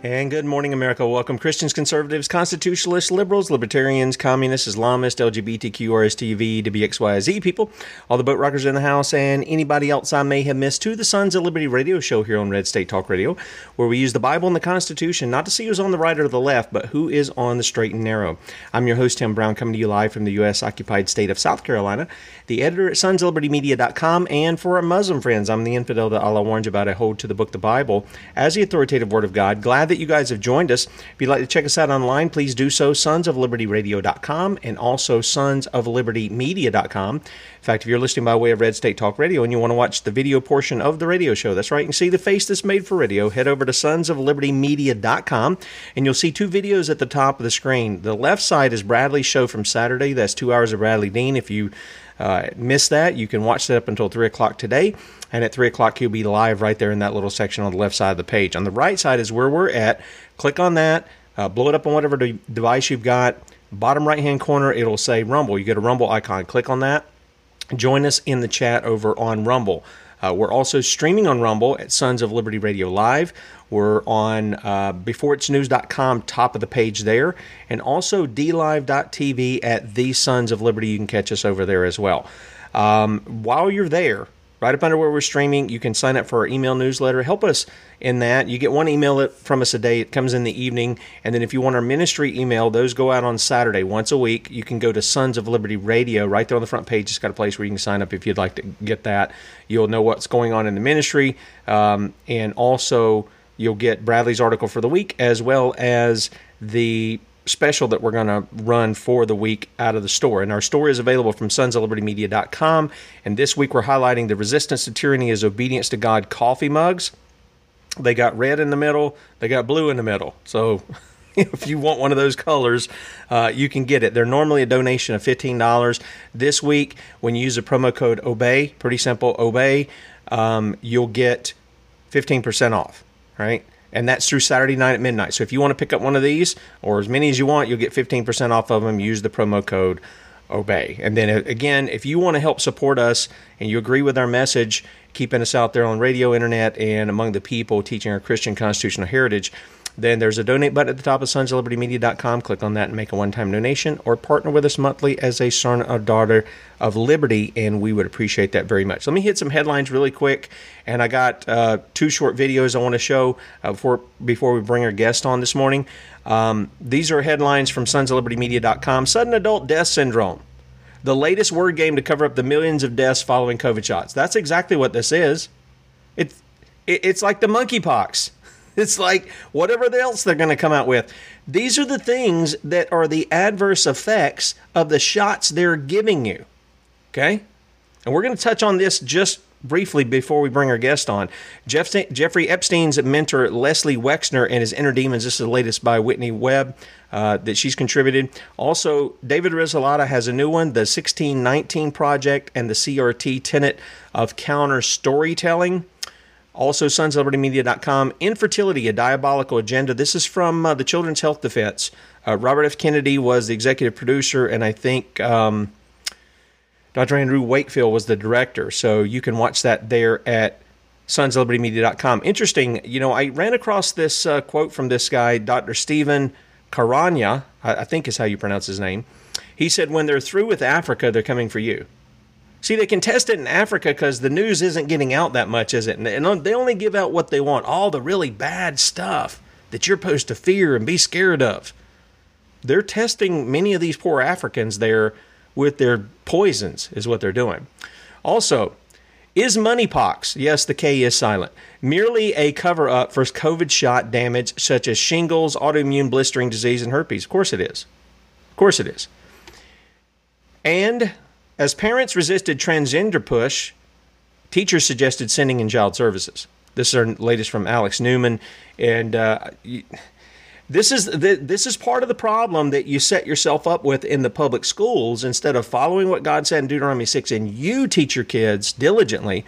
And good morning, America. Welcome, Christians, conservatives, constitutionalists, liberals, libertarians, communists, Islamists, LGBTQ, RSTV, WXYZ people, all the boat rockers in the house, and anybody else I may have missed to the Sons of Liberty radio show here on Red State Talk Radio, where we use the Bible and the Constitution not to see who's on the right or the left, but who is on the straight and narrow. I'm your host, Tim Brown, coming to you live from the U.S. occupied state of South Carolina, the editor at sonsoflibertymedia.com, and for our Muslim friends, I'm the infidel that Allah warns about. I hold to the book, the Bible, as the authoritative word of God. Glad that you guys have joined us. If you'd like to check us out online, please do so, sonsoflibertyradio.com and also sonsoflibertymedia.com. In fact, if you're listening by way of Red State Talk Radio and you want to watch the video portion of the radio show, that's right, can see the face that's made for radio, head over to sonsoflibertymedia.com and you'll see two videos at the top of the screen. The left side is Bradley's show from Saturday. That's two hours of Bradley Dean. If you uh, missed that, you can watch that up until 3 o'clock today. And at 3 o'clock, he'll be live right there in that little section on the left side of the page. On the right side is where we're at. Click on that, uh, blow it up on whatever de- device you've got. Bottom right hand corner, it'll say Rumble. You get a Rumble icon. Click on that. Join us in the chat over on Rumble. Uh, we're also streaming on Rumble at Sons of Liberty Radio Live. We're on uh, beforeitsnews.com, top of the page there, and also dlive.tv at the Sons of Liberty. You can catch us over there as well. Um, while you're there, right up under where we're streaming, you can sign up for our email newsletter. Help us in that. You get one email from us a day. It comes in the evening. And then if you want our ministry email, those go out on Saturday once a week. You can go to Sons of Liberty Radio right there on the front page. It's got a place where you can sign up if you'd like to get that. You'll know what's going on in the ministry. Um, and also, you'll get Bradley's article for the week as well as the special that we're going to run for the week out of the store. And our store is available from sonsoflibertymedia.com. And this week we're highlighting the resistance to tyranny is obedience to God coffee mugs. They got red in the middle, they got blue in the middle. So if you want one of those colors, uh, you can get it. They're normally a donation of $15. This week, when you use the promo code OBEY, pretty simple, OBEY, um, you'll get 15% off, right? And that's through Saturday night at midnight. So if you want to pick up one of these or as many as you want, you'll get 15% off of them. Use the promo code obey. And then uh, again, if you want to help support us and you agree with our message, keeping us out there on radio, internet, and among the people teaching our Christian constitutional heritage, then there's a donate button at the top of sonsoflibertymedia.com. Click on that and make a one time donation or partner with us monthly as a son or daughter of liberty, and we would appreciate that very much. Let me hit some headlines really quick, and I got uh, two short videos I want to show uh, before, before we bring our guest on this morning. Um, these are headlines from sonsoflibertymedia.com. Sudden adult death syndrome. The latest word game to cover up the millions of deaths following COVID shots. That's exactly what this is. It's, it, it's like the monkeypox. It's like whatever else they're going to come out with. These are the things that are the adverse effects of the shots they're giving you. Okay? And we're going to touch on this just briefly before we bring our guest on. Jeff, Jeffrey Epstein's mentor, Leslie Wexner, and his Inner Demons. This is the latest by Whitney Webb uh, that she's contributed. Also, David Risselada has a new one, the 1619 Project and the CRT Tenet of Counter Storytelling. Also, sonsoflibertymedia.com. Infertility, a diabolical agenda. This is from uh, the Children's Health Defense. Uh, Robert F. Kennedy was the executive producer, and I think um, Dr. Andrew Wakefield was the director. So you can watch that there at sonsoflibertymedia.com. Interesting, you know, I ran across this uh, quote from this guy, Dr. Stephen Karanya, I, I think is how you pronounce his name. He said, When they're through with Africa, they're coming for you. See, they can test it in Africa because the news isn't getting out that much, is it? And they only give out what they want, all the really bad stuff that you're supposed to fear and be scared of. They're testing many of these poor Africans there with their poisons, is what they're doing. Also, is moneypox, yes, the K is silent, merely a cover up for COVID shot damage such as shingles, autoimmune blistering disease, and herpes? Of course it is. Of course it is. And as parents resisted transgender push, teachers suggested sending in child services. This is our latest from Alex Newman, and uh, this is this is part of the problem that you set yourself up with in the public schools. Instead of following what God said in Deuteronomy six, and you teach your kids diligently,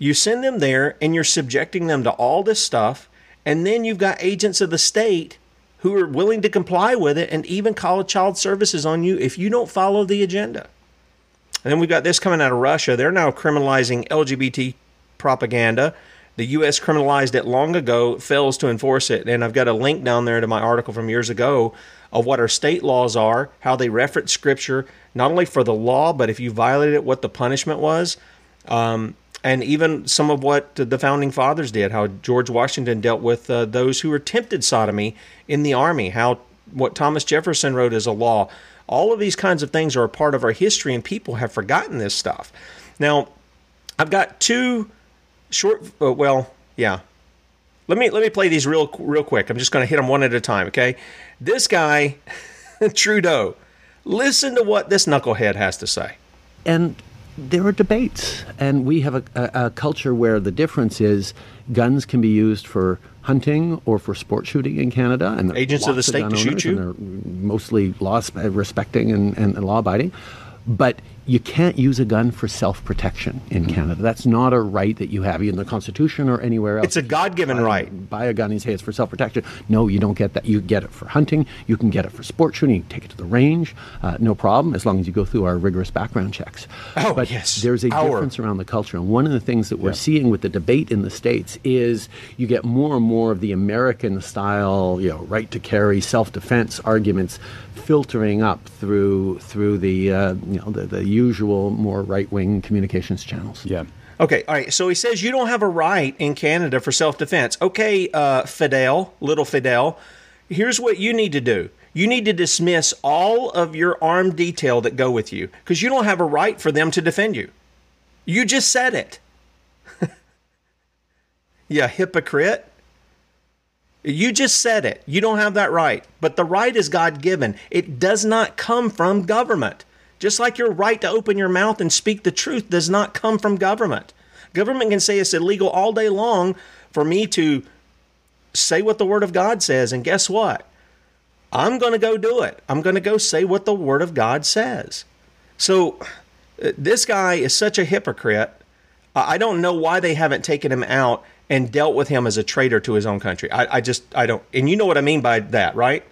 you send them there, and you're subjecting them to all this stuff, and then you've got agents of the state who are willing to comply with it, and even call child services on you if you don't follow the agenda. And then we've got this coming out of Russia. They're now criminalizing LGBT propaganda. The U.S. criminalized it long ago, fails to enforce it. And I've got a link down there to my article from years ago of what our state laws are, how they reference scripture, not only for the law, but if you violated it, what the punishment was. Um, and even some of what the founding fathers did, how George Washington dealt with uh, those who attempted sodomy in the army, how what Thomas Jefferson wrote as a law. All of these kinds of things are a part of our history, and people have forgotten this stuff. Now, I've got two short. Uh, well, yeah. Let me let me play these real real quick. I'm just going to hit them one at a time. Okay. This guy, Trudeau. Listen to what this knucklehead has to say. And there are debates, and we have a, a, a, culture where the difference is guns can be used for hunting or for sport shooting in Canada, and agents of the state to shoot you. they're mostly law respecting and, and, and law abiding, but you can't use a gun for self protection in mm-hmm. Canada. That's not a right that you have in the Constitution or anywhere else. It's a God given right. Buy a gun and say it's for self protection. No, you don't get that. You get it for hunting. You can get it for sport shooting. You can take it to the range. Uh, no problem, as long as you go through our rigorous background checks. Oh, but yes. There's a our. difference around the culture. And one of the things that we're yeah. seeing with the debate in the States is you get more and more of the American style, you know, right to carry, self defense arguments filtering up through through the uh, you know the, the usual more right wing communications channels. Yeah. Okay, all right. So he says you don't have a right in Canada for self defense. Okay, uh, Fidel, little Fidel, here's what you need to do. You need to dismiss all of your armed detail that go with you because you don't have a right for them to defend you. You just said it. yeah, hypocrite. You just said it. You don't have that right. But the right is God given, it does not come from government. Just like your right to open your mouth and speak the truth does not come from government. Government can say it's illegal all day long for me to say what the Word of God says. And guess what? I'm going to go do it. I'm going to go say what the Word of God says. So uh, this guy is such a hypocrite. I don't know why they haven't taken him out and dealt with him as a traitor to his own country. I, I just, I don't, and you know what I mean by that, right?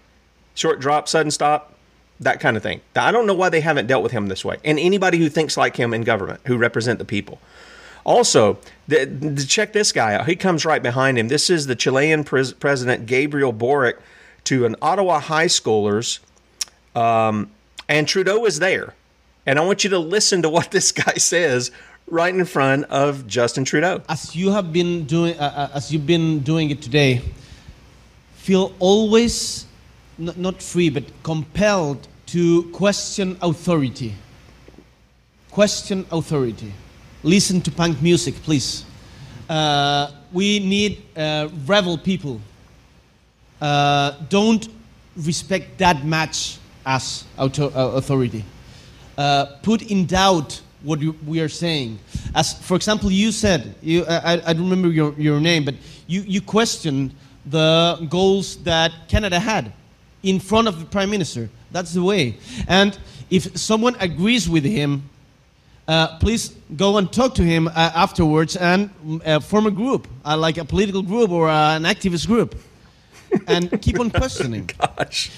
Short drop, sudden stop. That kind of thing. I don't know why they haven't dealt with him this way, and anybody who thinks like him in government, who represent the people. Also, the, the, check this guy out. He comes right behind him. This is the Chilean pres- president Gabriel Boric to an Ottawa high schoolers, um, and Trudeau is there. And I want you to listen to what this guy says right in front of Justin Trudeau. As you have been doing, uh, as you've been doing it today, feel always not free but compelled to question authority. Question authority. Listen to punk music, please. Uh, we need uh, rebel people. Uh, don't respect that much as auto- uh, authority. Uh, put in doubt what you, we are saying. As, for example, you said, you, I, I don't remember your, your name, but you, you questioned the goals that Canada had in front of the Prime Minister. That's the way. And if someone agrees with him, uh, please go and talk to him uh, afterwards and uh, form a group, uh, like a political group or uh, an activist group, and keep on questioning. Gosh.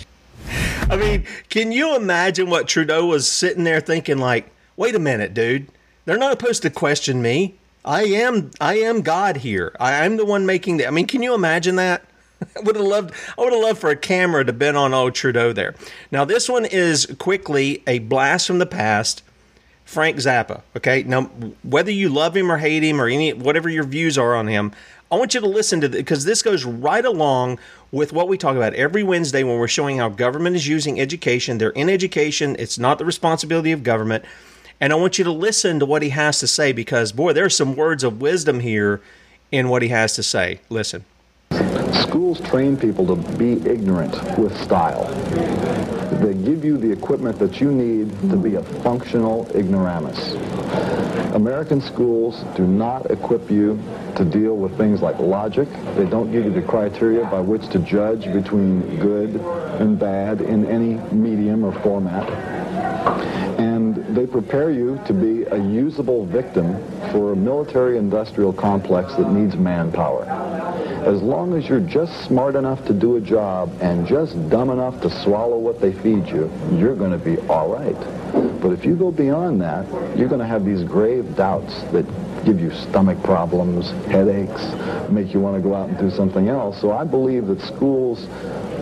I mean, can you imagine what Trudeau was sitting there thinking like, wait a minute, dude. They're not supposed to question me. I am I am God here. I am the one making the I mean, can you imagine that? I would have loved I would have loved for a camera to been on old Trudeau there. Now this one is quickly a blast from the past. Frank Zappa. Okay. Now whether you love him or hate him or any whatever your views are on him, I want you to listen to because this goes right along with what we talk about every Wednesday when we're showing how government is using education. They're in education. It's not the responsibility of government. And I want you to listen to what he has to say because, boy, there's some words of wisdom here in what he has to say. Listen. Schools train people to be ignorant with style. They give you the equipment that you need to be a functional ignoramus. American schools do not equip you to deal with things like logic. They don't give you the criteria by which to judge between good and bad in any medium or format. And they prepare you to be a usable victim for a military-industrial complex that needs manpower. As long as you're just smart enough to do a job and just dumb enough to swallow what they feed you, you're going to be all right. But if you go beyond that, you're going to have these grave doubts that give you stomach problems, headaches, make you want to go out and do something else. So I believe that schools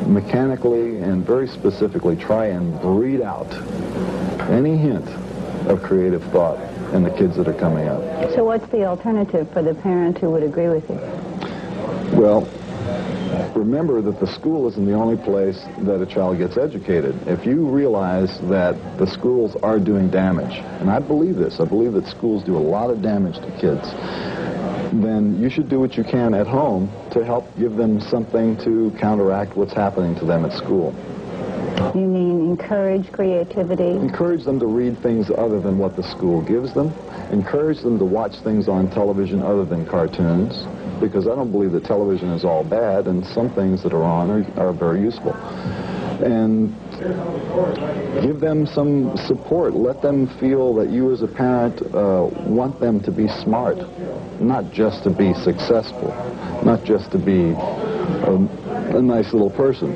mechanically and very specifically try and breed out any hint of creative thought in the kids that are coming up. So what's the alternative for the parent who would agree with you? Well, remember that the school isn't the only place that a child gets educated. If you realize that the schools are doing damage, and I believe this, I believe that schools do a lot of damage to kids, then you should do what you can at home to help give them something to counteract what's happening to them at school. You mean encourage creativity? Encourage them to read things other than what the school gives them. Encourage them to watch things on television other than cartoons, because I don't believe that television is all bad, and some things that are on are, are very useful. And give them some support. Let them feel that you as a parent uh, want them to be smart, not just to be successful, not just to be a, a nice little person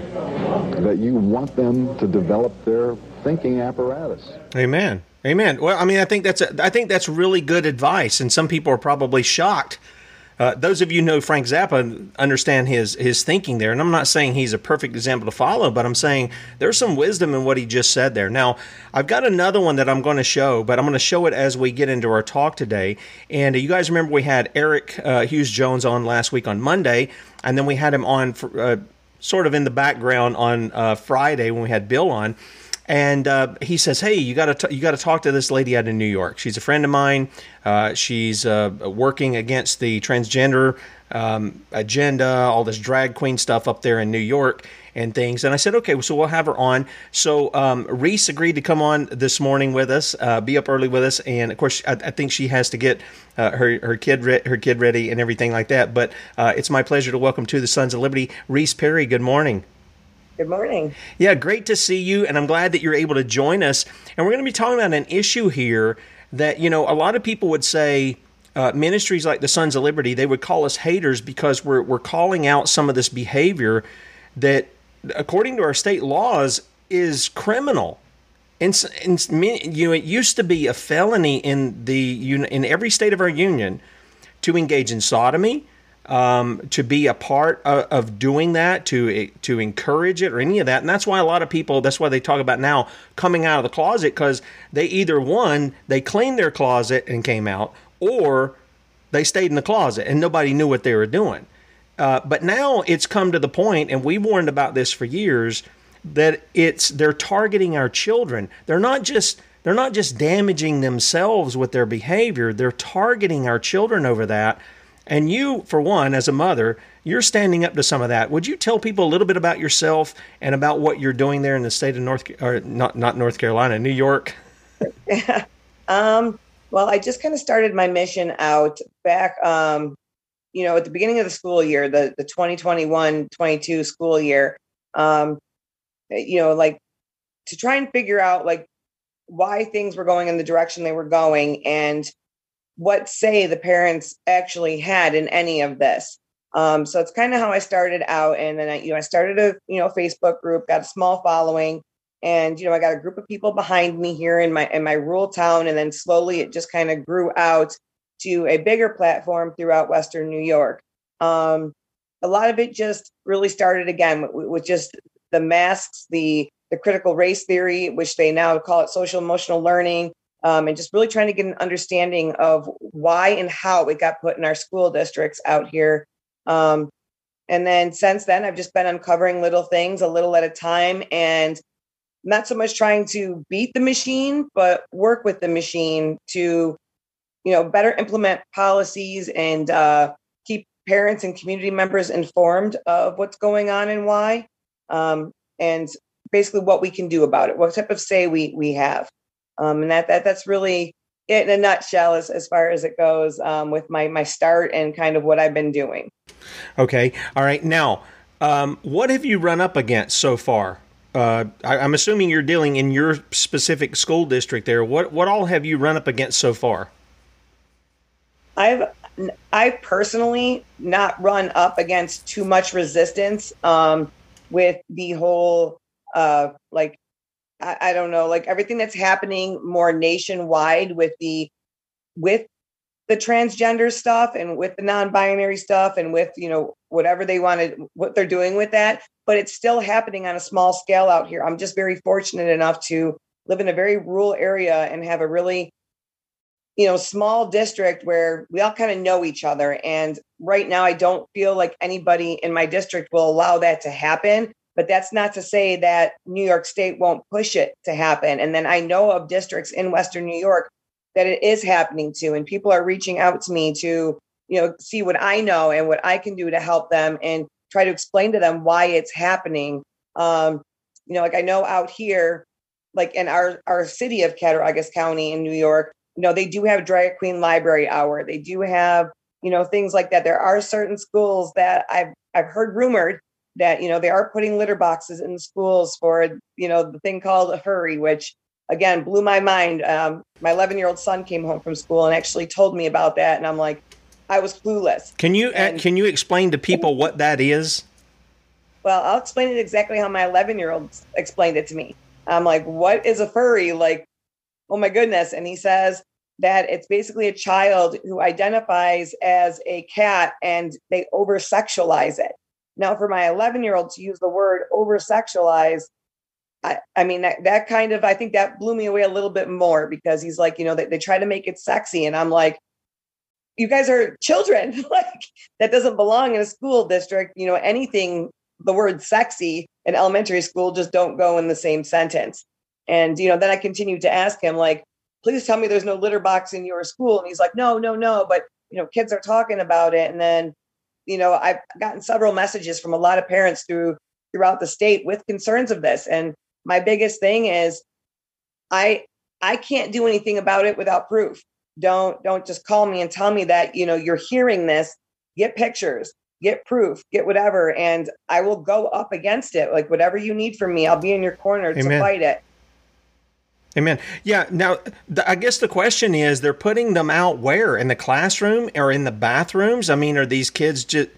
that you want them to develop their thinking apparatus. Amen. Amen. Well, I mean, I think that's a, I think that's really good advice, and some people are probably shocked. Uh, those of you know Frank Zappa understand his his thinking there, and I'm not saying he's a perfect example to follow, but I'm saying there's some wisdom in what he just said there. Now, I've got another one that I'm going to show, but I'm going to show it as we get into our talk today. And you guys remember we had Eric uh, Hughes Jones on last week on Monday, and then we had him on for. Uh, sort of in the background on uh, Friday when we had Bill on, and uh, he says, "Hey, you got to you got to talk to this lady out in New York. She's a friend of mine. Uh, she's uh, working against the transgender um, agenda, all this drag queen stuff up there in New York." And things, and I said, okay, so we'll have her on. So um, Reese agreed to come on this morning with us, uh, be up early with us, and of course, I, I think she has to get uh, her her kid re- her kid ready and everything like that. But uh, it's my pleasure to welcome to the Sons of Liberty, Reese Perry. Good morning. Good morning. Yeah, great to see you, and I'm glad that you're able to join us. And we're going to be talking about an issue here that you know a lot of people would say. Uh, ministries like the Sons of Liberty, they would call us haters because we're we're calling out some of this behavior that, according to our state laws, is criminal. And, and you know, it used to be a felony in the in every state of our union to engage in sodomy, um, to be a part of, of, doing that, to to encourage it, or any of that. And that's why a lot of people. That's why they talk about now coming out of the closet because they either one they cleaned their closet and came out, or they stayed in the closet and nobody knew what they were doing. Uh, but now it's come to the point, and we warned about this for years, that it's they're targeting our children. They're not just they're not just damaging themselves with their behavior. They're targeting our children over that. And you, for one, as a mother, you're standing up to some of that. Would you tell people a little bit about yourself and about what you're doing there in the state of North, or not not North Carolina, New York? um, well, I just kind of started my mission out back, um, you know, at the beginning of the school year, the, the 2021-22 school year, um, you know, like to try and figure out like why things were going in the direction they were going and what say the parents actually had in any of this. Um, so it's kind of how I started out. And then I, you know, I started a, you know, Facebook group, got a small following and you know i got a group of people behind me here in my in my rural town and then slowly it just kind of grew out to a bigger platform throughout western new york um, a lot of it just really started again with, with just the masks the the critical race theory which they now call it social emotional learning um, and just really trying to get an understanding of why and how it got put in our school districts out here. Um, and then since then i've just been uncovering little things a little at a time and not so much trying to beat the machine, but work with the machine to, you know, better implement policies and uh, keep parents and community members informed of what's going on and why, um, and basically what we can do about it, what type of say we we have, um, and that that that's really it in a nutshell as, as far as it goes um, with my my start and kind of what I've been doing. Okay, all right. Now, um, what have you run up against so far? uh, I, am assuming you're dealing in your specific school district there. What what all have you run up against so far? I've I personally not run up against too much resistance um, with the whole uh, like I, I don't know like everything that's happening more nationwide with the with the transgender stuff and with the non-binary stuff and with you know whatever they wanted what they're doing with that but it's still happening on a small scale out here. I'm just very fortunate enough to live in a very rural area and have a really you know small district where we all kind of know each other and right now i don't feel like anybody in my district will allow that to happen but that's not to say that new york state won't push it to happen. And then i know of districts in western new york that it is happening to and people are reaching out to me to you know see what i know and what i can do to help them and try to explain to them why it's happening. Um you know like i know out here like in our our city of cattaraugus county in new york you know they do have drag queen library hour. They do have you know things like that. There are certain schools that i've i've heard rumored that you know they are putting litter boxes in the schools for you know the thing called a furry which again blew my mind. Um, my 11 year old son came home from school and actually told me about that, and I'm like, I was clueless. Can you uh, and, can you explain to people what that is? Well, I'll explain it exactly how my 11 year old explained it to me. I'm like, what is a furry? Like, oh my goodness. And he says that it's basically a child who identifies as a cat and they over sexualize it. Now, for my 11 year old to use the word over sexualize I, I mean that, that kind of I think that blew me away a little bit more because he's like, you know, they, they try to make it sexy. And I'm like, you guys are children. like that doesn't belong in a school district. You know, anything the word sexy in elementary school just don't go in the same sentence. And you know, then I continued to ask him, like, please tell me there's no litter box in your school. And he's like, no, no, no. But you know, kids are talking about it. And then, you know, I've gotten several messages from a lot of parents through throughout the state with concerns of this. And my biggest thing is I I can't do anything about it without proof. Don't don't just call me and tell me that, you know, you're hearing this. Get pictures, get proof, get whatever and I will go up against it. Like whatever you need from me, I'll be in your corner Amen. to fight it. Amen. Yeah. Now, the, I guess the question is, they're putting them out where in the classroom or in the bathrooms? I mean, are these kids just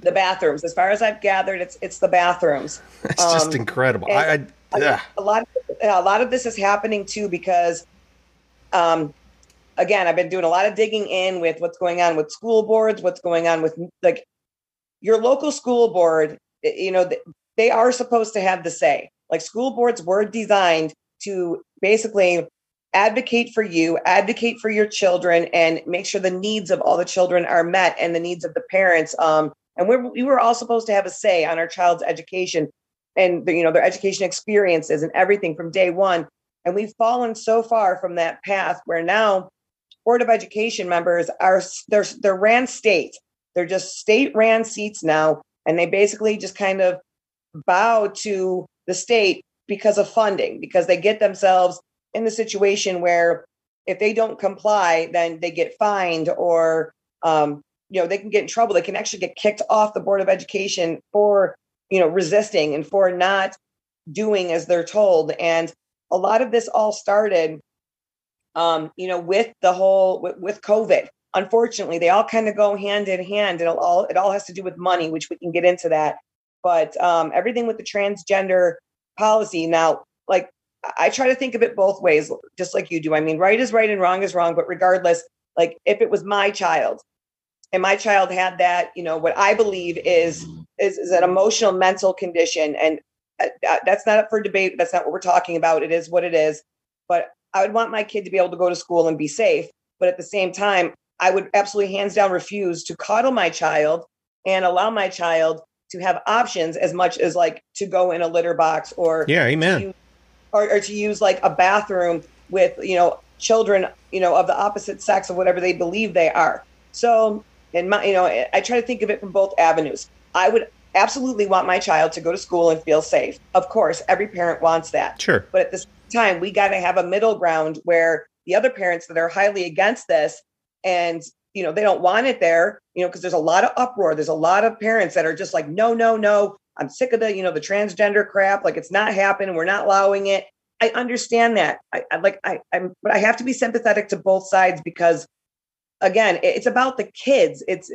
the bathrooms. As far as I've gathered, it's it's the bathrooms. It's um, just incredible. I, I, Yeah. A lot of a lot of this is happening too because um again, I've been doing a lot of digging in with what's going on with school boards, what's going on with like your local school board, you know, they are supposed to have the say. Like school boards were designed to basically advocate for you, advocate for your children, and make sure the needs of all the children are met and the needs of the parents. Um, and we're, we were all supposed to have a say on our child's education and the, you know their education experiences and everything from day one. And we've fallen so far from that path where now board of education members are they're they're ran state. They're just state ran seats now, and they basically just kind of bow to the state because of funding because they get themselves in the situation where if they don't comply, then they get fined or um, you know they can get in trouble. They can actually get kicked off the board of education for you know resisting and for not doing as they're told. And a lot of this all started, um, you know, with the whole with, with COVID. Unfortunately, they all kind of go hand in hand, and it all it all has to do with money, which we can get into that. But um, everything with the transgender policy now, like I try to think of it both ways, just like you do. I mean, right is right and wrong is wrong. But regardless, like if it was my child and my child had that, you know, what I believe is is, is an emotional mental condition, and uh, that's not up for debate. That's not what we're talking about. It is what it is. But I would want my kid to be able to go to school and be safe. But at the same time, I would absolutely hands down refuse to coddle my child and allow my child to have options as much as like to go in a litter box or yeah, amen. or, or to use like a bathroom with you know children you know of the opposite sex of whatever they believe they are. So and my you know i try to think of it from both avenues. I would absolutely want my child to go to school and feel safe. Of course every parent wants that. Sure. But at the same time we got to have a middle ground where the other parents that are highly against this and you know they don't want it there you know because there's a lot of uproar there's a lot of parents that are just like no no no I'm sick of the, you know, the transgender crap. Like it's not happening. We're not allowing it. I understand that. I, I like I, I'm, but I have to be sympathetic to both sides because, again, it's about the kids. It's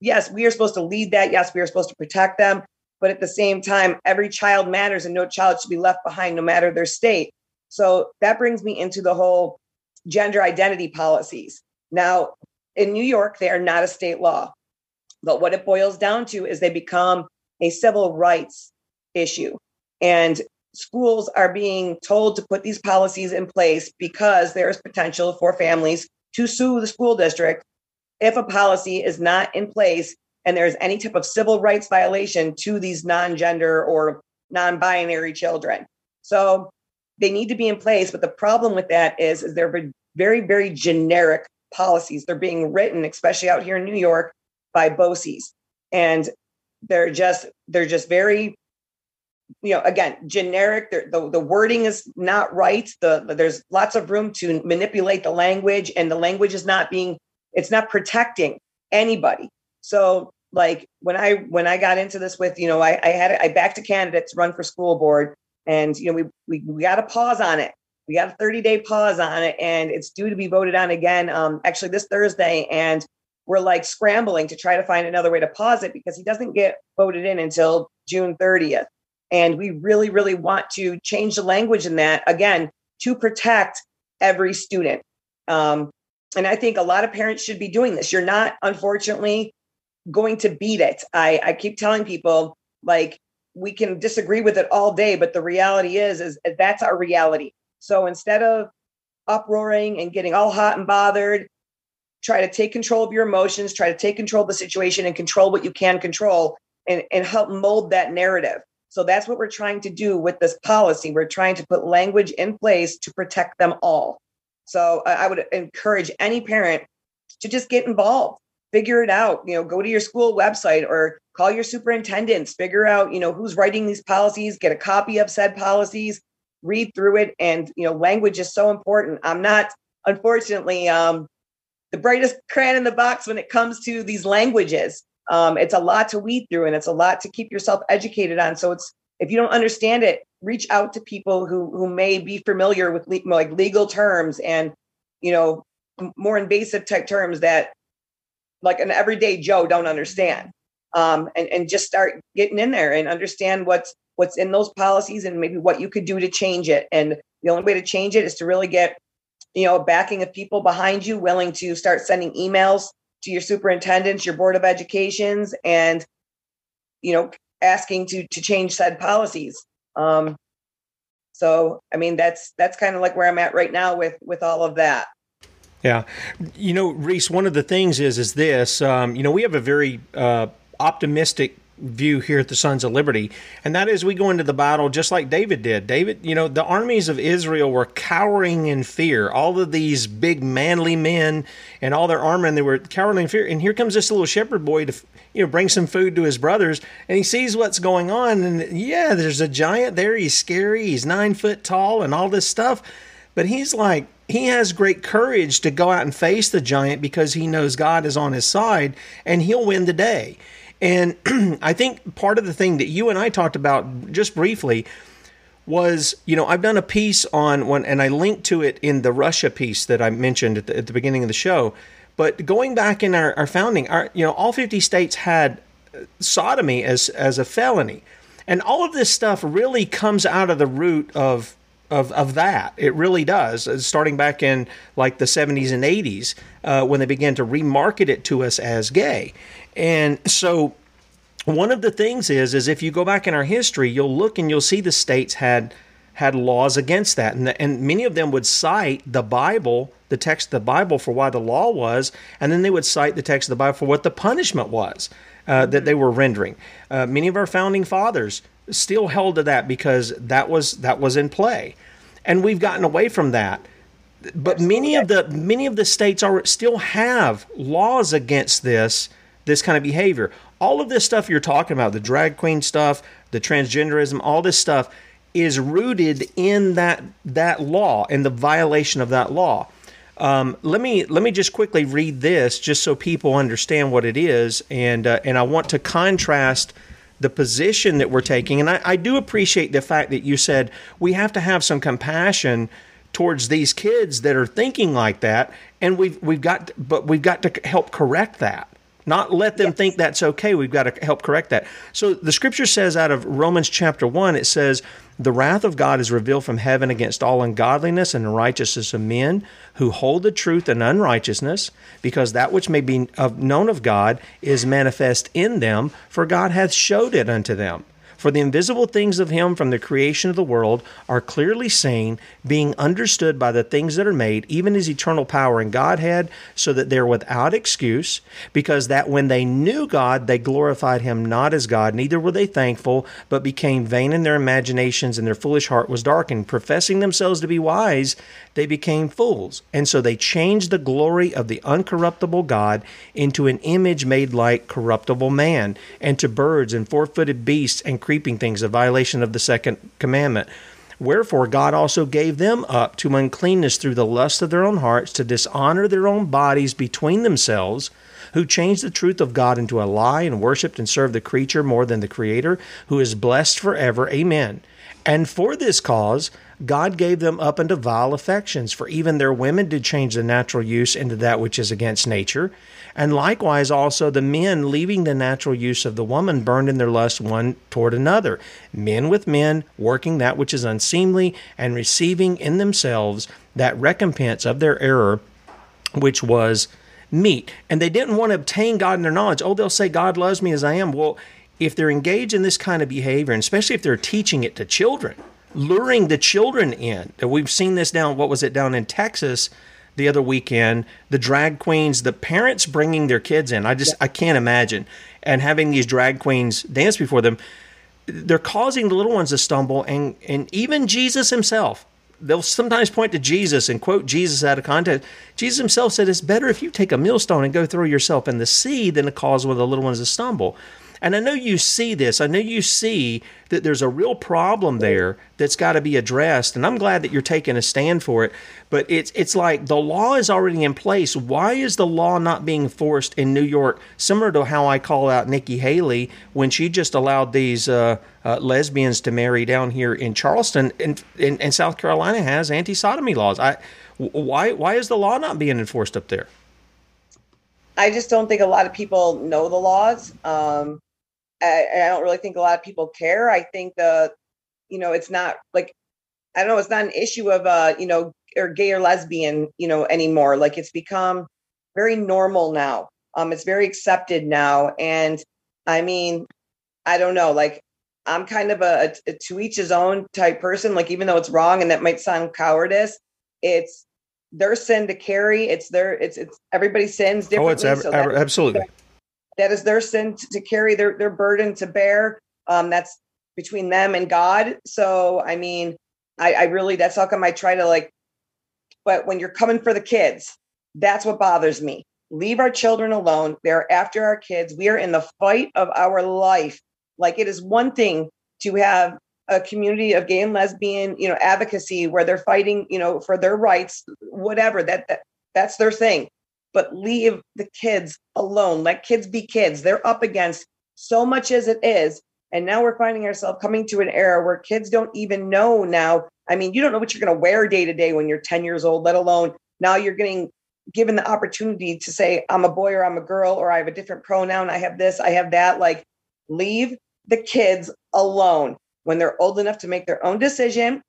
yes, we are supposed to lead that. Yes, we are supposed to protect them. But at the same time, every child matters, and no child should be left behind, no matter their state. So that brings me into the whole gender identity policies. Now, in New York, they are not a state law. But what it boils down to is they become a civil rights issue. And schools are being told to put these policies in place because there is potential for families to sue the school district if a policy is not in place and there's any type of civil rights violation to these non-gender or non-binary children. So they need to be in place, but the problem with that is, is they're very, very generic policies. They're being written, especially out here in New York, by BOCES. And they're just they're just very you know again generic the, the wording is not right the there's lots of room to manipulate the language and the language is not being it's not protecting anybody so like when i when i got into this with you know i, I had i backed a candidate to run for school board and you know we we, we got a pause on it we got a 30 day pause on it and it's due to be voted on again um actually this thursday and we're like scrambling to try to find another way to pause it because he doesn't get voted in until June 30th. And we really, really want to change the language in that again to protect every student. Um, and I think a lot of parents should be doing this. You're not, unfortunately, going to beat it. I, I keep telling people like we can disagree with it all day, but the reality is, is that's our reality. So instead of uproaring and getting all hot and bothered, try to take control of your emotions, try to take control of the situation and control what you can control and, and help mold that narrative. So that's what we're trying to do with this policy. We're trying to put language in place to protect them all. So I would encourage any parent to just get involved, figure it out, you know, go to your school website or call your superintendents, figure out, you know, who's writing these policies, get a copy of said policies, read through it. And, you know, language is so important. I'm not, unfortunately, um, the brightest crayon in the box when it comes to these languages. Um, it's a lot to weed through and it's a lot to keep yourself educated on. So it's if you don't understand it, reach out to people who who may be familiar with le- like legal terms and you know more invasive type terms that like an everyday Joe don't understand. Um, and and just start getting in there and understand what's what's in those policies and maybe what you could do to change it. And the only way to change it is to really get, you know, backing of people behind you willing to start sending emails to your superintendents, your board of educations, and you know, asking to to change said policies. Um, so I mean that's that's kind of like where I'm at right now with with all of that. Yeah, you know, Reese. One of the things is is this. Um, you know, we have a very uh, optimistic view here at the Sons of Liberty, and that is we go into the battle just like David did. David, you know, the armies of Israel were cowering in fear. All of these big manly men and all their armor, and they were cowering in fear. And here comes this little shepherd boy to, you know, bring some food to his brothers, and he sees what's going on, and yeah, there's a giant there. He's scary. He's nine foot tall, and all this stuff. But he's like, he has great courage to go out and face the giant because he knows God is on his side, and he'll win the day. And I think part of the thing that you and I talked about just briefly was, you know, I've done a piece on one, and I linked to it in the Russia piece that I mentioned at the, at the beginning of the show. But going back in our, our founding, our, you know, all 50 states had sodomy as, as a felony. And all of this stuff really comes out of the root of of, of that. It really does. Uh, starting back in like the 70s and 80s, uh, when they began to remarket it to us as gay. And so one of the things is is if you go back in our history, you'll look and you'll see the states had had laws against that, and, the, and many of them would cite the Bible, the text of the Bible, for why the law was, and then they would cite the text of the Bible for what the punishment was uh, that they were rendering. Uh, many of our founding fathers still held to that because that was that was in play, and we've gotten away from that. But many of the many of the states are still have laws against this this kind of behavior. All of this stuff you're talking about, the drag queen stuff, the transgenderism, all this stuff is rooted in that that law and the violation of that law. Um, let me let me just quickly read this, just so people understand what it is, and uh, and I want to contrast the position that we're taking. And I, I do appreciate the fact that you said we have to have some compassion towards these kids that are thinking like that, and we've we've got but we've got to help correct that not let them yes. think that's okay. We've got to help correct that. So the scripture says out of Romans chapter 1, it says, The wrath of God is revealed from heaven against all ungodliness and unrighteousness of men who hold the truth in unrighteousness, because that which may be known of God is manifest in them, for God hath showed it unto them. For the invisible things of him from the creation of the world are clearly seen, being understood by the things that are made, even his eternal power and Godhead, so that they're without excuse, because that when they knew God, they glorified him not as God, neither were they thankful, but became vain in their imaginations, and their foolish heart was darkened. Professing themselves to be wise, they became fools. And so they changed the glory of the uncorruptible God into an image made like corruptible man, and to birds and four footed beasts and creeping things, a violation of the second commandment. Wherefore God also gave them up to uncleanness through the lust of their own hearts, to dishonor their own bodies between themselves, who changed the truth of God into a lie, and worshipped and served the creature more than the Creator, who is blessed forever. Amen. And for this cause, God gave them up unto vile affections, for even their women did change the natural use into that which is against nature. And likewise, also the men, leaving the natural use of the woman, burned in their lust one toward another. Men with men, working that which is unseemly, and receiving in themselves that recompense of their error, which was meat. And they didn't want to obtain God in their knowledge. Oh, they'll say, God loves me as I am. Well, if they're engaged in this kind of behavior, and especially if they're teaching it to children, luring the children in, we've seen this down, what was it, down in Texas the other weekend. The drag queens, the parents bringing their kids in. I just I can't imagine, and having these drag queens dance before them. They're causing the little ones to stumble, and and even Jesus himself. They'll sometimes point to Jesus and quote Jesus out of context. Jesus himself said, "It's better if you take a millstone and go throw yourself in the sea than to cause one of the little ones to stumble." And I know you see this. I know you see that there's a real problem there that's got to be addressed. And I'm glad that you're taking a stand for it. But it's it's like the law is already in place. Why is the law not being enforced in New York? Similar to how I call out Nikki Haley when she just allowed these uh, uh, lesbians to marry down here in Charleston, and, and, and South Carolina has anti-sodomy laws. I why why is the law not being enforced up there? I just don't think a lot of people know the laws. Um, I, I don't really think a lot of people care. I think the, you know, it's not like, I don't know, it's not an issue of, uh, you know, or gay or lesbian, you know, anymore. Like it's become very normal now. Um, it's very accepted now. And I mean, I don't know, like I'm kind of a, a, to each his own type person. Like even though it's wrong and that might sound cowardice, it's their sin to carry. It's their it's it's everybody sins differently. Oh, it's ev- so that- absolutely. That is their sin to, carry their their burden to bear. Um, that's between them and God. So I mean, I, I really that's how come I try to like. But when you're coming for the kids, that's what bothers me. Leave our children alone. They're after our kids. We are in the fight of our life. Like it is one thing to have a community of gay and lesbian, you know, advocacy where they're fighting, you know, for their rights, whatever. That, that that's their thing. But leave the kids alone. Let kids be kids. They're up against so much as it is. And now we're finding ourselves coming to an era where kids don't even know now. I mean, you don't know what you're going to wear day to day when you're 10 years old, let alone now you're getting given the opportunity to say, I'm a boy or I'm a girl, or I have a different pronoun. I have this, I have that. Like, leave the kids alone when they're old enough to make their own decision.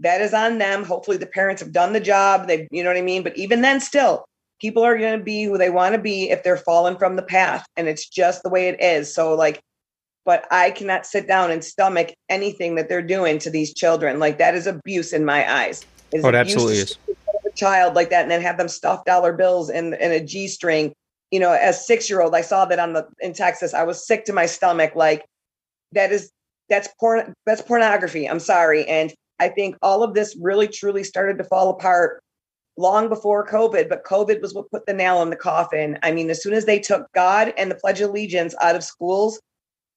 That is on them. Hopefully, the parents have done the job. They, you know what I mean? But even then, still, people are going to be who they want to be if they're fallen from the path. And it's just the way it is. So, like, but I cannot sit down and stomach anything that they're doing to these children. Like, that is abuse in my eyes. It is Oh, it absolutely is. a child like that and then have them stuff dollar bills in, in a G string. You know, as six year old, I saw that on the in Texas. I was sick to my stomach. Like, that is that's porn that's pornography i'm sorry and i think all of this really truly started to fall apart long before covid but covid was what put the nail in the coffin i mean as soon as they took god and the pledge of allegiance out of schools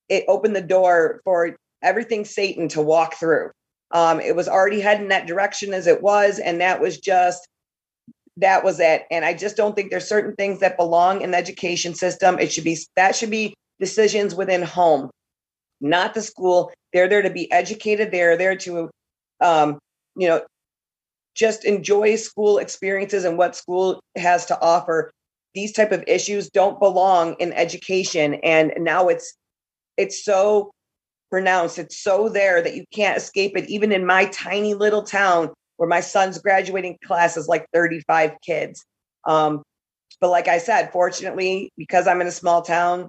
it opened the door for everything satan to walk through um, it was already heading that direction as it was and that was just that was it and i just don't think there's certain things that belong in the education system it should be that should be decisions within home not the school. They're there to be educated. They're there to, um, you know, just enjoy school experiences and what school has to offer. These type of issues don't belong in education, and now it's it's so pronounced. It's so there that you can't escape it. Even in my tiny little town, where my son's graduating class is like 35 kids. Um, but like I said, fortunately, because I'm in a small town,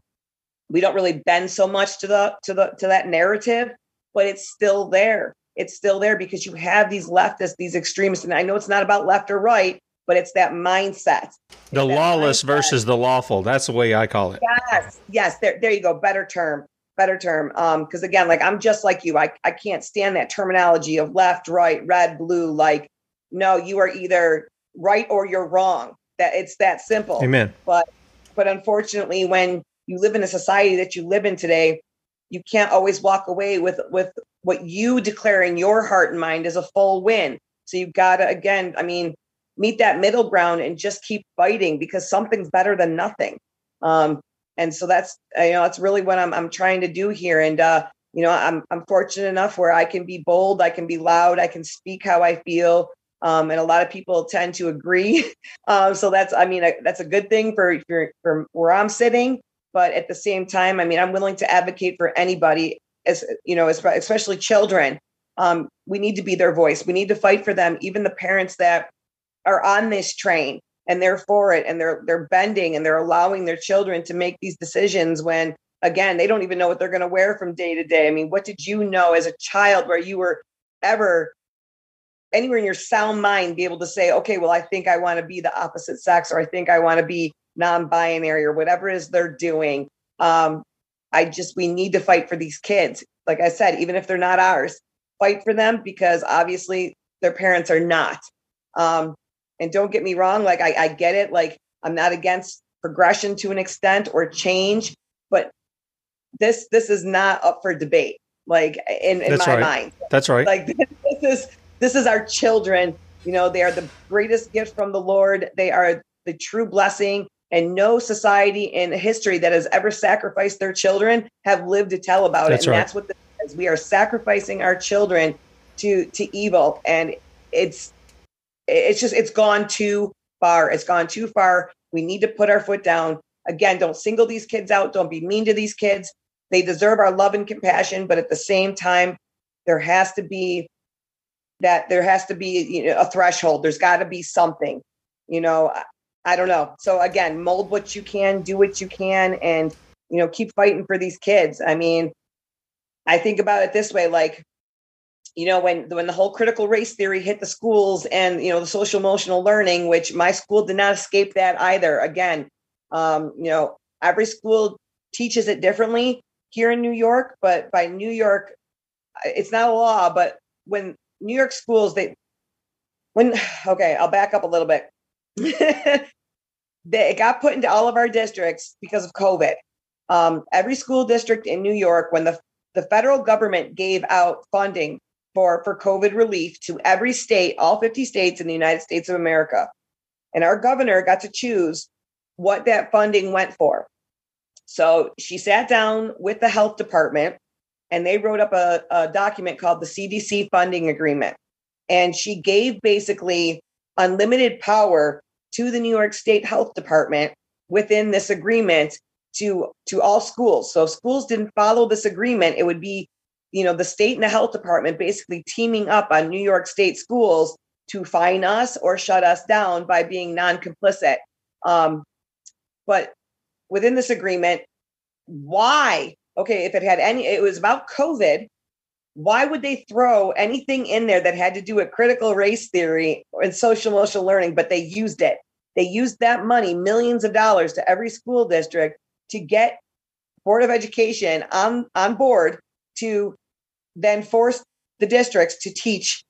we don't really bend so much to the to the to that narrative but it's still there it's still there because you have these leftists these extremists and i know it's not about left or right but it's that mindset. The lawless versus the lawful. That's the way I call it. yes yes. There, there you go. Better term better term. Um because again like i'm just like you. I, I can't stand that terminology of left right red blue. Like no you are either right or you're wrong. That it's that simple. Amen. but but unfortunately when you live in a society that you live in today you can't always walk away with with what you declare in your heart and mind is a full win. So you've got to again i mean meet that middle ground and just keep fighting because something's better than nothing. Um and so that's you know that's really what i'm, I'm trying to do here. And uh you know i'm i'm fortunate enough where i can be bold i can be loud i can speak how i feel um, and a lot of people tend to agree. Um, so that's i mean that's a good thing for, for for where i'm sitting. But at the same time i mean i'm willing to advocate for anybody as you know especially children um, we need to be their voice. We need to fight for them even the parents that are on this train and they're for it and they're they're bending and they're allowing their children to make these decisions when again they don't even know what they're going to wear from day to day. I mean what did you know as a child where you were ever anywhere in your sound mind be able to say okay well i think i want to be the opposite sex or i think i want to be non-binary or whatever it is they're doing? Um i just we need to fight for these kids. Like i said even if they're not ours fight for them because obviously their parents are not. Um and don't get me wrong like i, I get it like i'm not against progression to an extent or change but this this is not up for debate like in, in That's my right. mind. That's right. like this is this is our children you know they are the greatest gift from the lord. They are the true blessing and no society in history that has ever sacrificed their children have lived to tell about That's it and right. that's what this is. We are sacrificing our children to to evil. And it's it's just it's gone too far. It's gone too far. We need to put our foot down. Again don't single these kids out. Don't be mean to these kids. They deserve our love and compassion, but at the same time, there has to be that there has to be you know, a threshold. There's got to be something, you know. I, don't know. So again, mold what you can, do what you can, and you know, keep fighting for these kids. I mean, I think about it this way: like, you know, when when the whole critical race theory hit the schools, and you know, the social emotional learning, which my school did not escape that either. Again, um, you know, every school teaches it differently here in New York, but by New York, it's not a law. But when New York schools, they when okay, I'll back up a little bit. they, it got put into all of our districts because of COVID. Um, every school district in New York, when the the federal government gave out funding for for COVID relief to every state, all 50 states in the United States of America, and our governor got to choose what that funding went for. So she sat down with the health department and they wrote up a, a document called the CDC funding agreement. And she gave basically unlimited power to the New York State Health Department within this agreement to to all schools. So if schools didn't follow this agreement, it would be, you know, the state and the health department basically teaming up on New York State schools to fine us or shut us down by being non-complicit. Um, but within this agreement why okay if it had any it was about covid why would they throw anything in there that had to do with critical race theory and social emotional learning but they used it they used that money millions of dollars to every school district to get board of education on on board to then force the districts to teach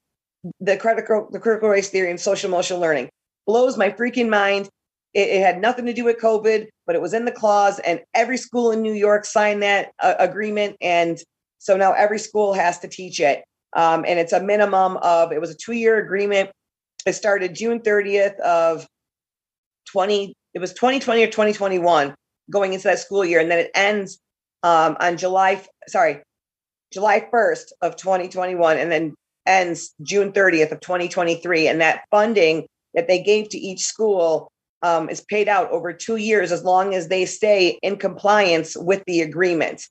the critical the critical race theory and social emotional learning blows my freaking mind it, it, had nothing to do with COVID, but it was in the clause, and every school in New York signed that uh, agreement. And so now every school has to teach it. Um, and it's a minimum of, it was a two year agreement. It started June 30th of 20, it was 2020 or 2021 going into that school year. And then it ends um, on July, sorry, July 1st of 2021, and then ends June 30th of 2023. And that funding that they gave to each school um, is paid out over two years as long as they stay in compliance with the agreement.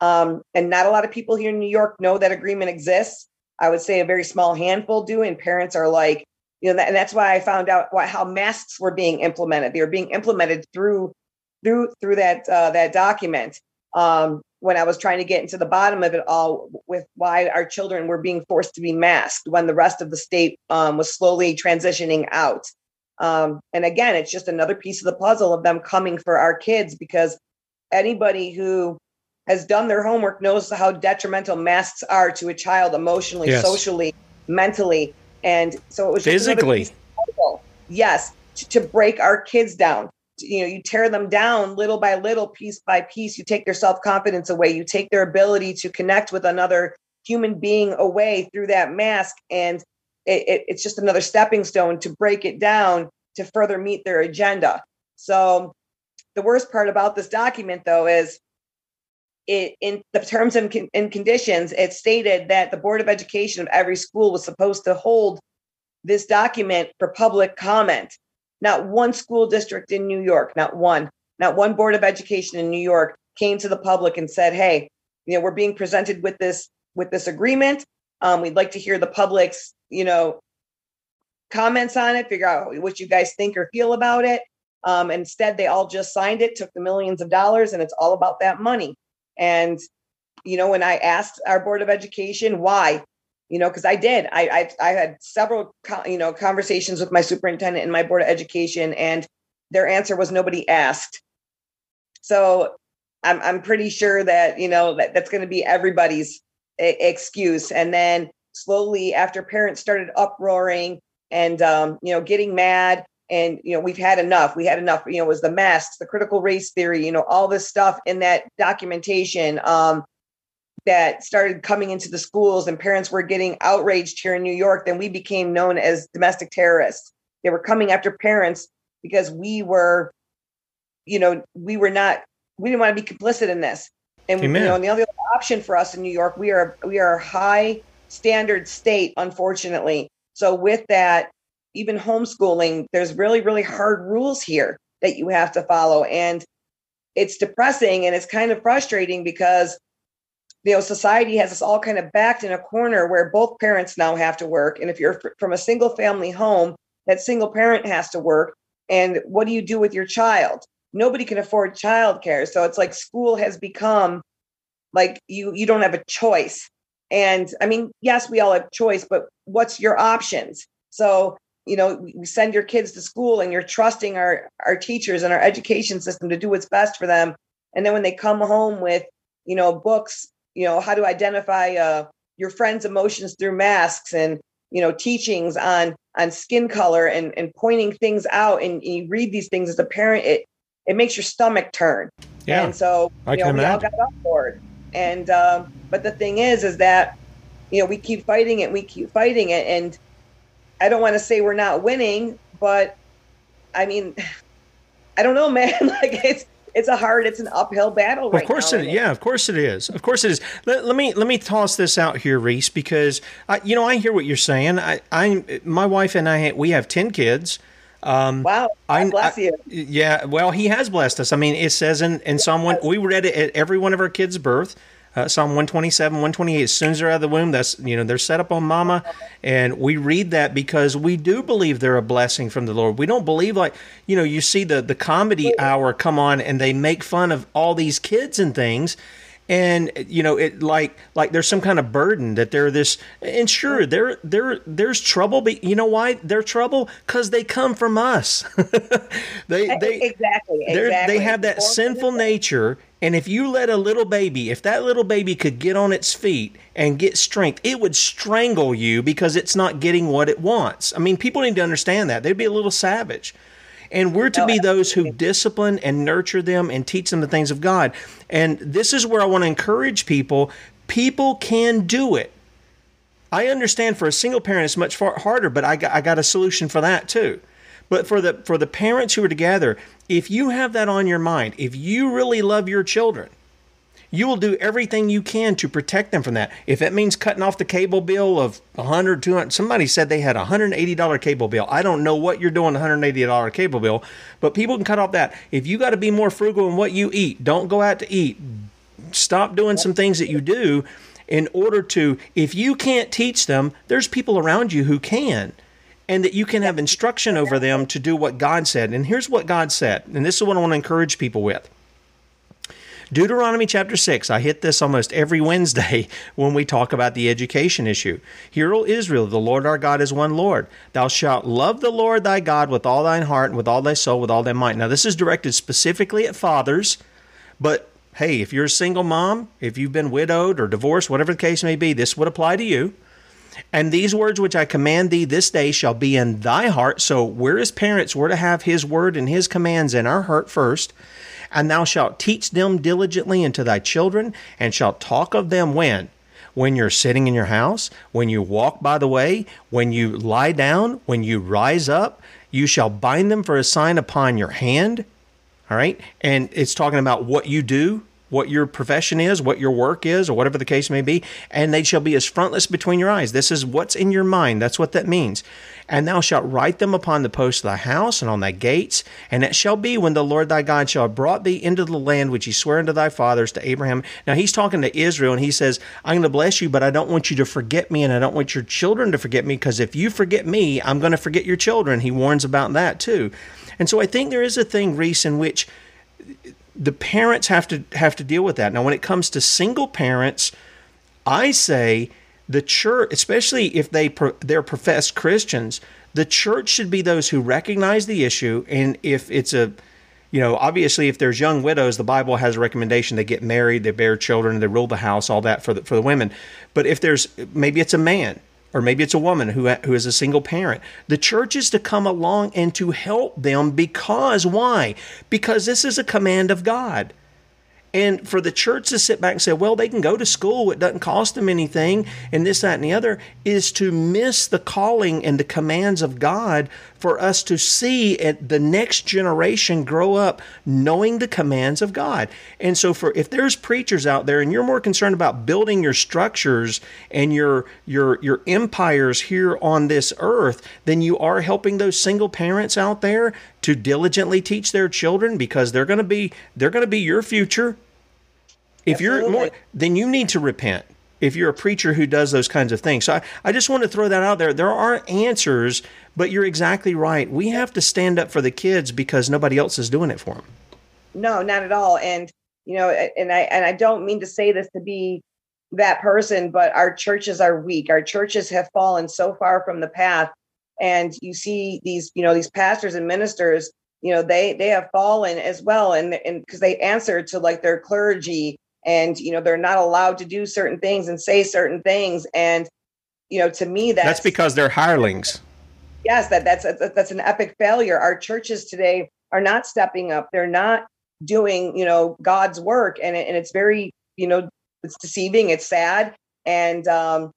Um, and not a lot of people here in New York know that agreement exists. I would say a very small handful do, and parents are like, you know, and that's why I found out why, how masks were being implemented. They were being implemented through through through that uh, that document. Um, when I was trying to get into the bottom of it all, with why our children were being forced to be masked when the rest of the state um, was slowly transitioning out. Um, and again, it's just another piece of the puzzle of them coming for our kids because anybody who has done their homework knows how detrimental masks are to a child emotionally, yes. socially, mentally. And so it was physically. Yes, to, to break our kids down. You know, you tear them down little by little, piece by piece. You take their self confidence away. You take their ability to connect with another human being away through that mask. And it, it, it's just another stepping stone to break it down to further meet their agenda. So the worst part about this document, though, is it in the terms and, con- and conditions, it stated that the Board of Education of every school was supposed to hold this document for public comment. Not one school district in New York, not one, not one Board of Education in New York came to the public and said, "Hey, you know, we're being presented with this with this agreement. Um, we'd like to hear the public's you know, comments on it, figure out what you guys think or feel about it. Um, instead, they all just signed it, took the millions of dollars, and it's all about that money. And, you know, when I asked our Board of Education why, you know, because I did, I, I, I had several, you know, conversations with my superintendent and my Board of Education, and their answer was nobody asked. So I'm, I'm pretty sure that, you know, that that's going to be everybody's excuse. And then slowly after parents started uproaring and um, you know getting mad and you know we've had enough we had enough you know it was the masks the critical race theory you know all this stuff in that documentation um, that started coming into the schools and parents were getting outraged here in new york then we became known as domestic terrorists they were coming after parents because we were you know we were not we didn't want to be complicit in this and Amen. you know and the other option for us in new york we are we are a high standard state, unfortunately. So, with that, even homeschooling, there's really, really hard rules here that you have to follow. And it's depressing and it's kind of frustrating because you know society has us all kind of backed in a corner where both parents now have to work. And if you're from a single family home that single parent has to work. And what do you do with your child? Nobody can afford childcare. So it's like school has become like you you don't have a choice. And i mean yes we all have choice but what's your options? So you know we send your kids to school and you're trusting our our teachers and our education system to do what's best for them. And then when they come home with you know books you know how to identify uh, your friend's emotions through masks and you know teachings on on skin color and and pointing things out and, and you read these things as a parent it it makes your stomach turn. Yeah and so I you know we all got on board. And um but the thing is is that you know we keep fighting it we keep fighting it. And i don't want to say we're not winning but i mean i don't know man like it's it's a hard it's an uphill battle right of course now, it yeah of course it is. Of course it is. Let, let me let me toss this out here reese because I, you know i hear what you're saying. I i my wife and i we have 10 kids. Um, wow I, bless I- you. yeah well he has blessed us. I mean it says in, in psalm 1 we read it at every one of our kids birth uh, Psalm 127, 128. As soon as they're out of the womb, that's you know they're set up on mama, and we read that because we do believe they're a blessing from the Lord. We don't believe like you know you see the the comedy hour come on and they make fun of all these kids and things, and you know it like like there's some kind of burden that they're this. And sure, there there there's trouble, but you know why they're trouble? Because they come from us. they they exactly they're- exactly They have that sinful nature, and if you let a little baby, if that little baby could get on its feet and get strength, it would strangle you because it's not getting what it wants. I mean, people need to understand that. They'd be a little savage. And we're to oh, be those who discipline and nurture them and teach them the things of God. And this is where I want to encourage people. People can do it. I understand for a single parent it's much far harder, but I got, I got a solution for that too. But for the for the parents who are together, if you have that on your mind, if you really love your children, you will do everything you can to protect them from that. If it means cutting off the cable bill of 100, 200, somebody said they had a $180 cable bill. I don't know what you're doing $180 cable bill, but people can cut off that. If you got to be more frugal in what you eat, don't go out to eat. Stop doing some things that you do in order to if you can't teach them, there's people around you who can. And that you can have instruction over them to do what God said. And here's what God said. And this is what I want to encourage people with. Deuteronomy chapter 6. I hit this almost every Wednesday when we talk about the education issue. Hear, O Israel, the Lord our God is one Lord. Thou shalt love the Lord thy God with all thine heart, and with all thy soul, with all thy might. Now, this is directed specifically at fathers, but hey, if you're a single mom, if you've been widowed or divorced, whatever the case may be, this would apply to you. And these words which I command thee this day shall be in thy heart. So, we're as parents, we're to have his word and his commands in our heart first. And thou shalt teach them diligently unto thy children, and shalt talk of them when? When you're sitting in your house, when you walk by the way, when you lie down, when you rise up, you shall bind them for a sign upon your hand. All right. And it's talking about what you do, what your profession is, what your work is, or whatever the case may be. And they shall be as frontlets between your eyes. This is what's in your mind. That's what that means. And thou shalt write them upon the posts of thy house and on thy gates. And it shall be when the Lord thy God shall have brought thee into the land which he sware unto thy fathers, to Abraham. Now he's talking to Israel and he says, I'm going to bless you, but I don't want you to forget me and I don't want your children to forget me because if you forget me, I'm going to forget your children. He warns about that too. And so I think there is a thing, Reese, in which the parents have to have to deal with that. Now, when it comes to single parents, I say the church, especially if they pro- they're professed Christians, the church should be those who recognize the issue. And if it's a, you know, obviously, if there's young widows, the Bible has a recommendation they get married, they bear children, they rule the house, all that for the for the women. But if there's maybe it's a man or maybe it's a woman who who is a single parent. The church is to come along and to help them because why? Because this is a command of God. And for the church to sit back and say, well, they can go to school, it doesn't cost them anything, and this, that, and the other, is to miss the calling and the commands of God for us to see at the next generation grow up knowing the commands of God. And so for if there's preachers out there and you're more concerned about building your structures and your your your empires here on this earth then you are helping those single parents out there to diligently teach their children because they're going to be they're going to be your future. If Absolutely. you're more, then you need to repent. If you're a preacher who does those kinds of things, so I, I just want to throw that out there. There are answers, but you're exactly right. We have to stand up for the kids because nobody else is doing it for them. No, not at all. And you know, and I and I don't mean to say this to be that person, but our churches are weak. Our churches have fallen so far from the path. And you see these, you know, these pastors and ministers, you know, they they have fallen as well. And and because they answer to like their clergy and you know, they're not allowed to do certain things and say certain things. And, you know, to me that's that's because they're hirelings. Yes, that that's that's an epic failure. Our churches today are not stepping up. They're not doing, you know, God's work. And, and it's very, you know, it's deceiving it's sad and um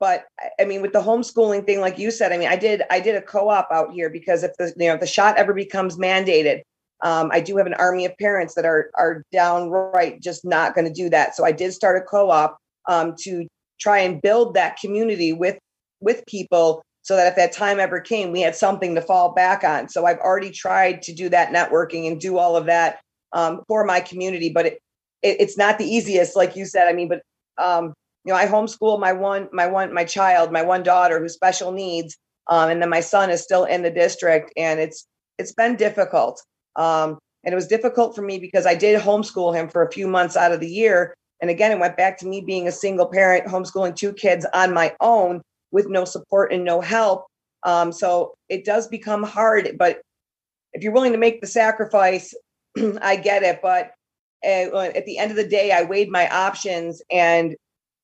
but i mean with the homeschooling thing like you said i mean i did i did a co-op out here because if the you know if the shot ever becomes mandated um, i do have an army of parents that are are downright just not going to do that so i did start a co-op um, to try and build that community with with people so that if that time ever came we had something to fall back on so i've already tried to do that networking and do all of that um, for my community but it, it, it's not the easiest, like you said. I mean, but um, you know, I homeschool my one, my one, my child, my one daughter who's special needs, um, and then my son is still in the district, and it's it's been difficult. Um, and it was difficult for me because I did homeschool him for a few months out of the year. And again, it went back to me being a single parent, homeschooling two kids on my own with no support and no help. Um, so it does become hard. But if you're willing to make the sacrifice, I get it. But at the end of the day, I weighed my options and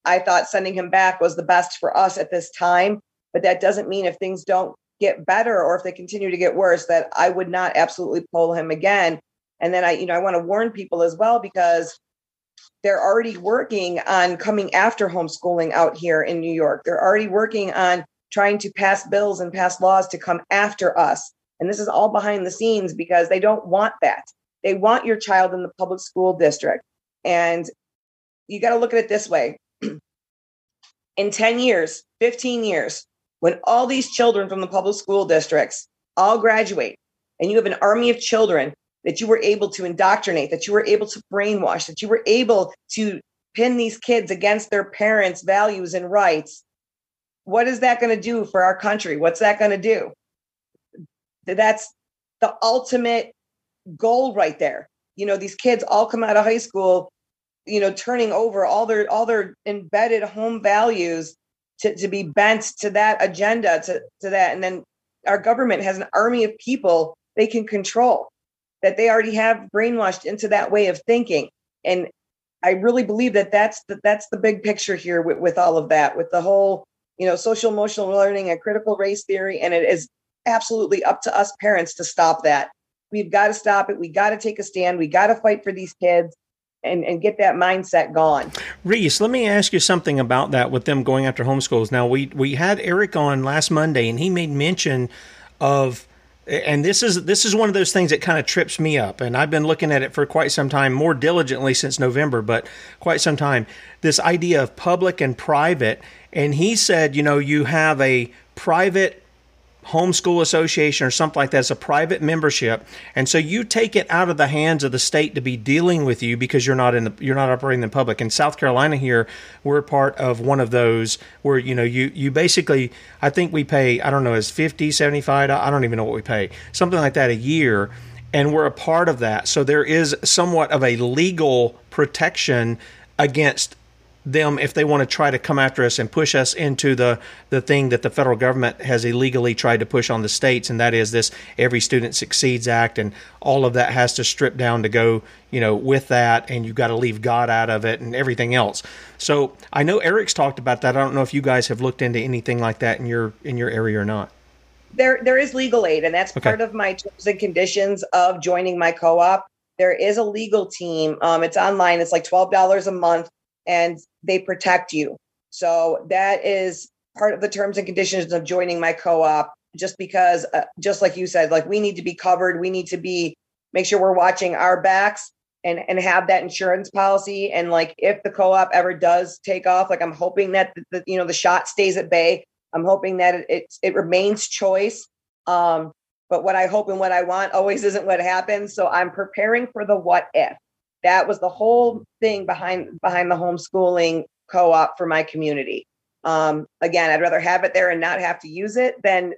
I thought sending him back was the best for us at this time. But that doesn't mean if things don't get better or if they continue to get worse, that I would not absolutely pull him again. And then I, you know, I want to warn people as well because they're already working on coming after homeschooling out here in New York. They're already working on trying to pass bills and pass laws to come after us. And this is all behind the scenes because they don't want that. They want your child in the public school district. And you got to look at it this way in 10 years, 15 years, when all these children from the public school districts all graduate, and you have an army of children that you were able to indoctrinate, that you were able to brainwash, that you were able to pin these kids against their parents' values and rights, what is that going to do for our country? What's that going to do? That's the ultimate goal right there. You know, these kids all come out of high school, you know, turning over all their all their embedded home values to, to be bent to that agenda, to, to that. And then our government has an army of people they can control that they already have brainwashed into that way of thinking. And I really believe that that's the, that's the big picture here with, with all of that, with the whole, you know, social emotional learning and critical race theory. And it is absolutely up to us parents to stop that. We've got to stop it. We got to take a stand. We got to fight for these kids. And, and get that mindset gone. Reese, let me ask you something about that with them going after homeschools. Now we we had Eric on last Monday, and he made mention of and this is this is one of those things that kind of trips me up and i've been looking at it for quite some time more diligently since november but quite some time this idea of public and private and he said you know you have a private homeschool association or something like that. It's a private membership, and so you take it out of the hands of the state to be dealing with you because you're not in the you're not operating in public. In South Carolina, here we're part of one of those where you know you you basically I think we pay I don't know is 50 75 I don't even know what we pay something like that a year and we're a part of that so there is somewhat of a legal protection against them if they want to try to come after us and push us into the the thing that the federal government has illegally tried to push on the states and that is this every student succeeds act and all of that has to strip down to go you know with that and you've got to leave god out of it and everything else. So i know eric's talked about that. I don't know if you guys have looked into anything like that in your in your area or not. There there is legal aid and that's okay. part of my terms and conditions of joining my co-op. There is a legal team um, it's online it's like $12 a month and they protect you. So that is part of the terms and conditions of joining my co-op just because uh, just like you said like we need to be covered we need to be make sure we're watching our backs and and have that insurance policy and like if the co-op ever does take off like i'm hoping that the, the you know the shot stays at bay i'm hoping that it, it, it remains choice um but what I hope and what I want always isn't what happens. So I'm preparing for the what if. That was the whole thing behind behind the homeschooling co-op for my community. Um, again, I'd rather have it there and not have to use it than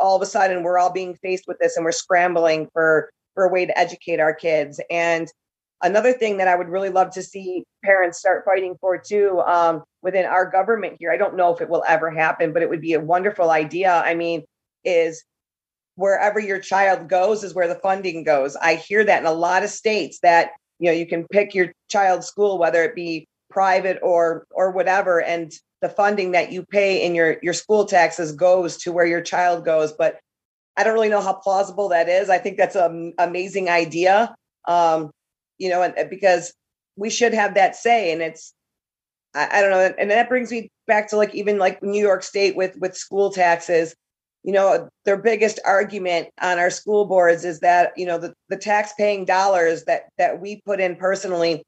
all of a sudden we're all being faced with this and we're scrambling for for a way to educate our kids. And another thing that I would really love to see parents start fighting for too um, within our government here. I don't know if it will ever happen, but it would be a wonderful idea. I mean, is wherever your child goes is where the funding goes. I hear that in a lot of states that you know you can pick your child's school whether it be private or or whatever and the funding that you pay in your your school taxes goes to where your child goes but i don't really know how plausible that is. I think that's an amazing idea um you know and because we should have that say and it's I, I don't know and that brings me back to like even like new york state with with school taxes you know their biggest argument on our school boards is that you know the, the tax paying dollars that that we put in personally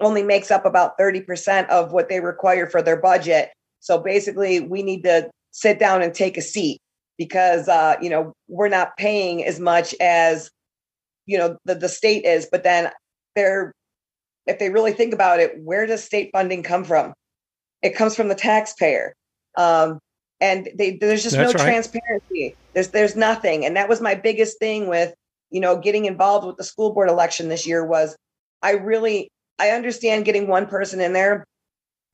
only makes up about 30% of what they require for their budget. So basically we need to sit down and take a seat because uh, you know we're not paying as much as you know the, the state is but then they're if they really think about it where does state funding come from? It comes from the taxpayer. Um, and they, there's just That's no right. transparency. There's there's nothing, and that was my biggest thing with you know getting involved with the school board election this year was I really I understand getting one person in there.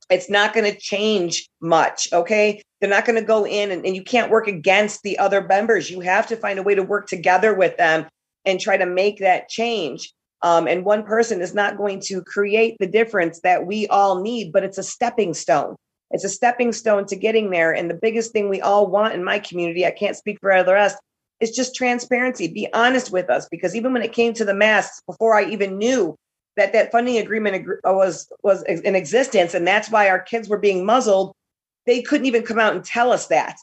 It's not going to change much. Okay, they're not going to go in and, and you can't work against the other members. You have to find a way to work together with them and try to make that change. Um, and one person is not going to create the difference that we all need, but it's a stepping stone. It's a stepping stone to getting there. And the biggest thing we all want in my community, I can't speak for the rest, is just transparency. Be honest with us, because even when it came to the masks, before I even knew that that funding agreement uh, was was in existence, and that's why our kids were being muzzled, they couldn't even come out and tell us that.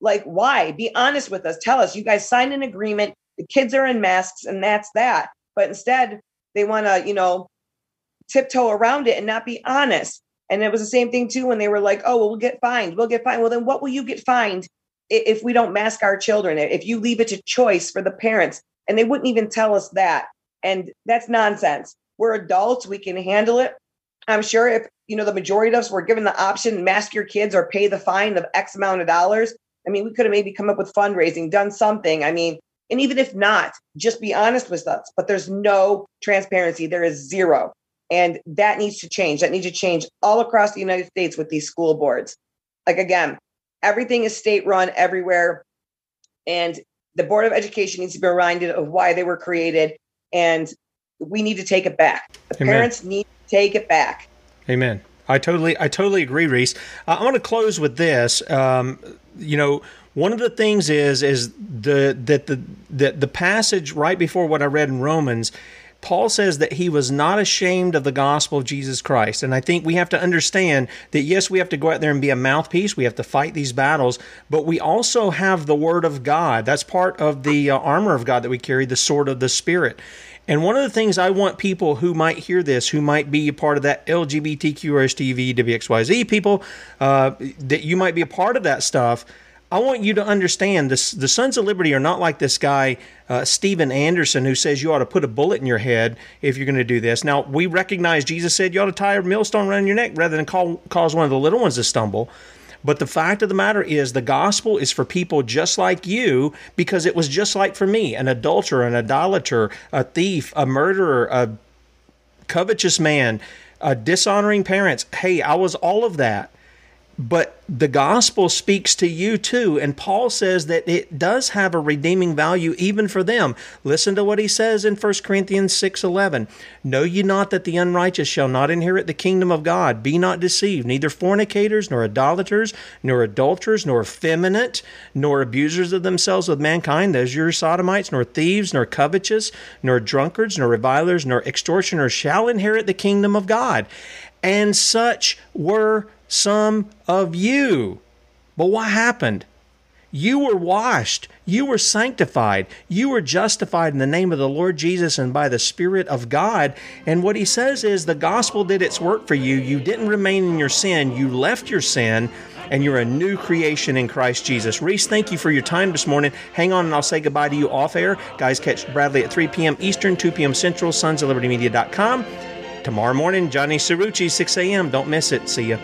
Like, why? Be honest with us. Tell us you guys signed an agreement. The kids are in masks, and that's that. But instead, they want to, you know, tiptoe around it and not be honest. And it was the same thing too when they were like, oh, well, we'll get fined. We'll get fined. Well, then what will you get fined if we don't mask our children? If you leave it to choice for the parents? And they wouldn't even tell us that. And that's nonsense. We're adults. We can handle it. I'm sure if, you know, the majority of us were given the option, mask your kids or pay the fine of X amount of dollars. I mean, we could have maybe come up with fundraising, done something. I mean, and even if not, just be honest with us. But there's no transparency. There is zero. And that needs to change. That needs to change all across the United States with these school boards. Like, again, everything is state run everywhere. And the Board of Education needs to be reminded of why they were created. And we need to take it back. The Amen. parents need to take it back. Amen. I totally, I totally agree, Reese. I want to close with this. Um, you know, one of the things is is the that the that the passage right before what I read in Romans Paul says that he was not ashamed of the gospel of Jesus Christ. And I think we have to understand that, yes, we have to go out there and be a mouthpiece. We have to fight these battles, but we also have the word of God. That's part of the uh, armor of God that we carry, the sword of the Spirit. And one of the things I want people who might hear this, who might be a part of that LGBTQRSTV, WXYZ people, uh, that you might be a part of that stuff I want you to understand this, the Sons of Liberty are not like this guy, uh, Steven Anderson, who says you ought to put a bullet in your head if you're going to do this. Now, we recognize Jesus said you ought to tie a millstone around your neck rather than call, cause one of the little ones to stumble. But the fact of the matter is, the gospel is for people just like you because it was just like for me an adulterer, an idolater, a thief, a murderer, a covetous man, a dishonoring parents. Hey, I was all of that but the gospel speaks to you too. And paul says that it does have a redeeming value even for them. Listen to what he says in 1 corinthians 6.11 know ye not that the unrighteous shall not inherit the kingdom of god? Be not deceived. Neither fornicators nor idolaters nor adulterers nor effeminate nor abusers of themselves with mankind those your sodomites nor thieves nor covetous nor drunkards nor revilers nor extortioners shall inherit the kingdom of god. And such were some of you. But what happened? You were washed. You were sanctified. You were justified in the name of the Lord Jesus and by the Spirit of God. And what he says is the gospel did its work for you. You didn't remain in your sin. You left your sin and you're a new creation in Christ Jesus. Reese, thank you for your time this morning. Hang on, and I'll say goodbye to you off air. Guys, catch Bradlee at 3 p.m. Eastern, 2 p.m. Central, sons of liberty. Tomorrow morning, Johnny Cirucci, 6 a.m. Don't miss it. See ya.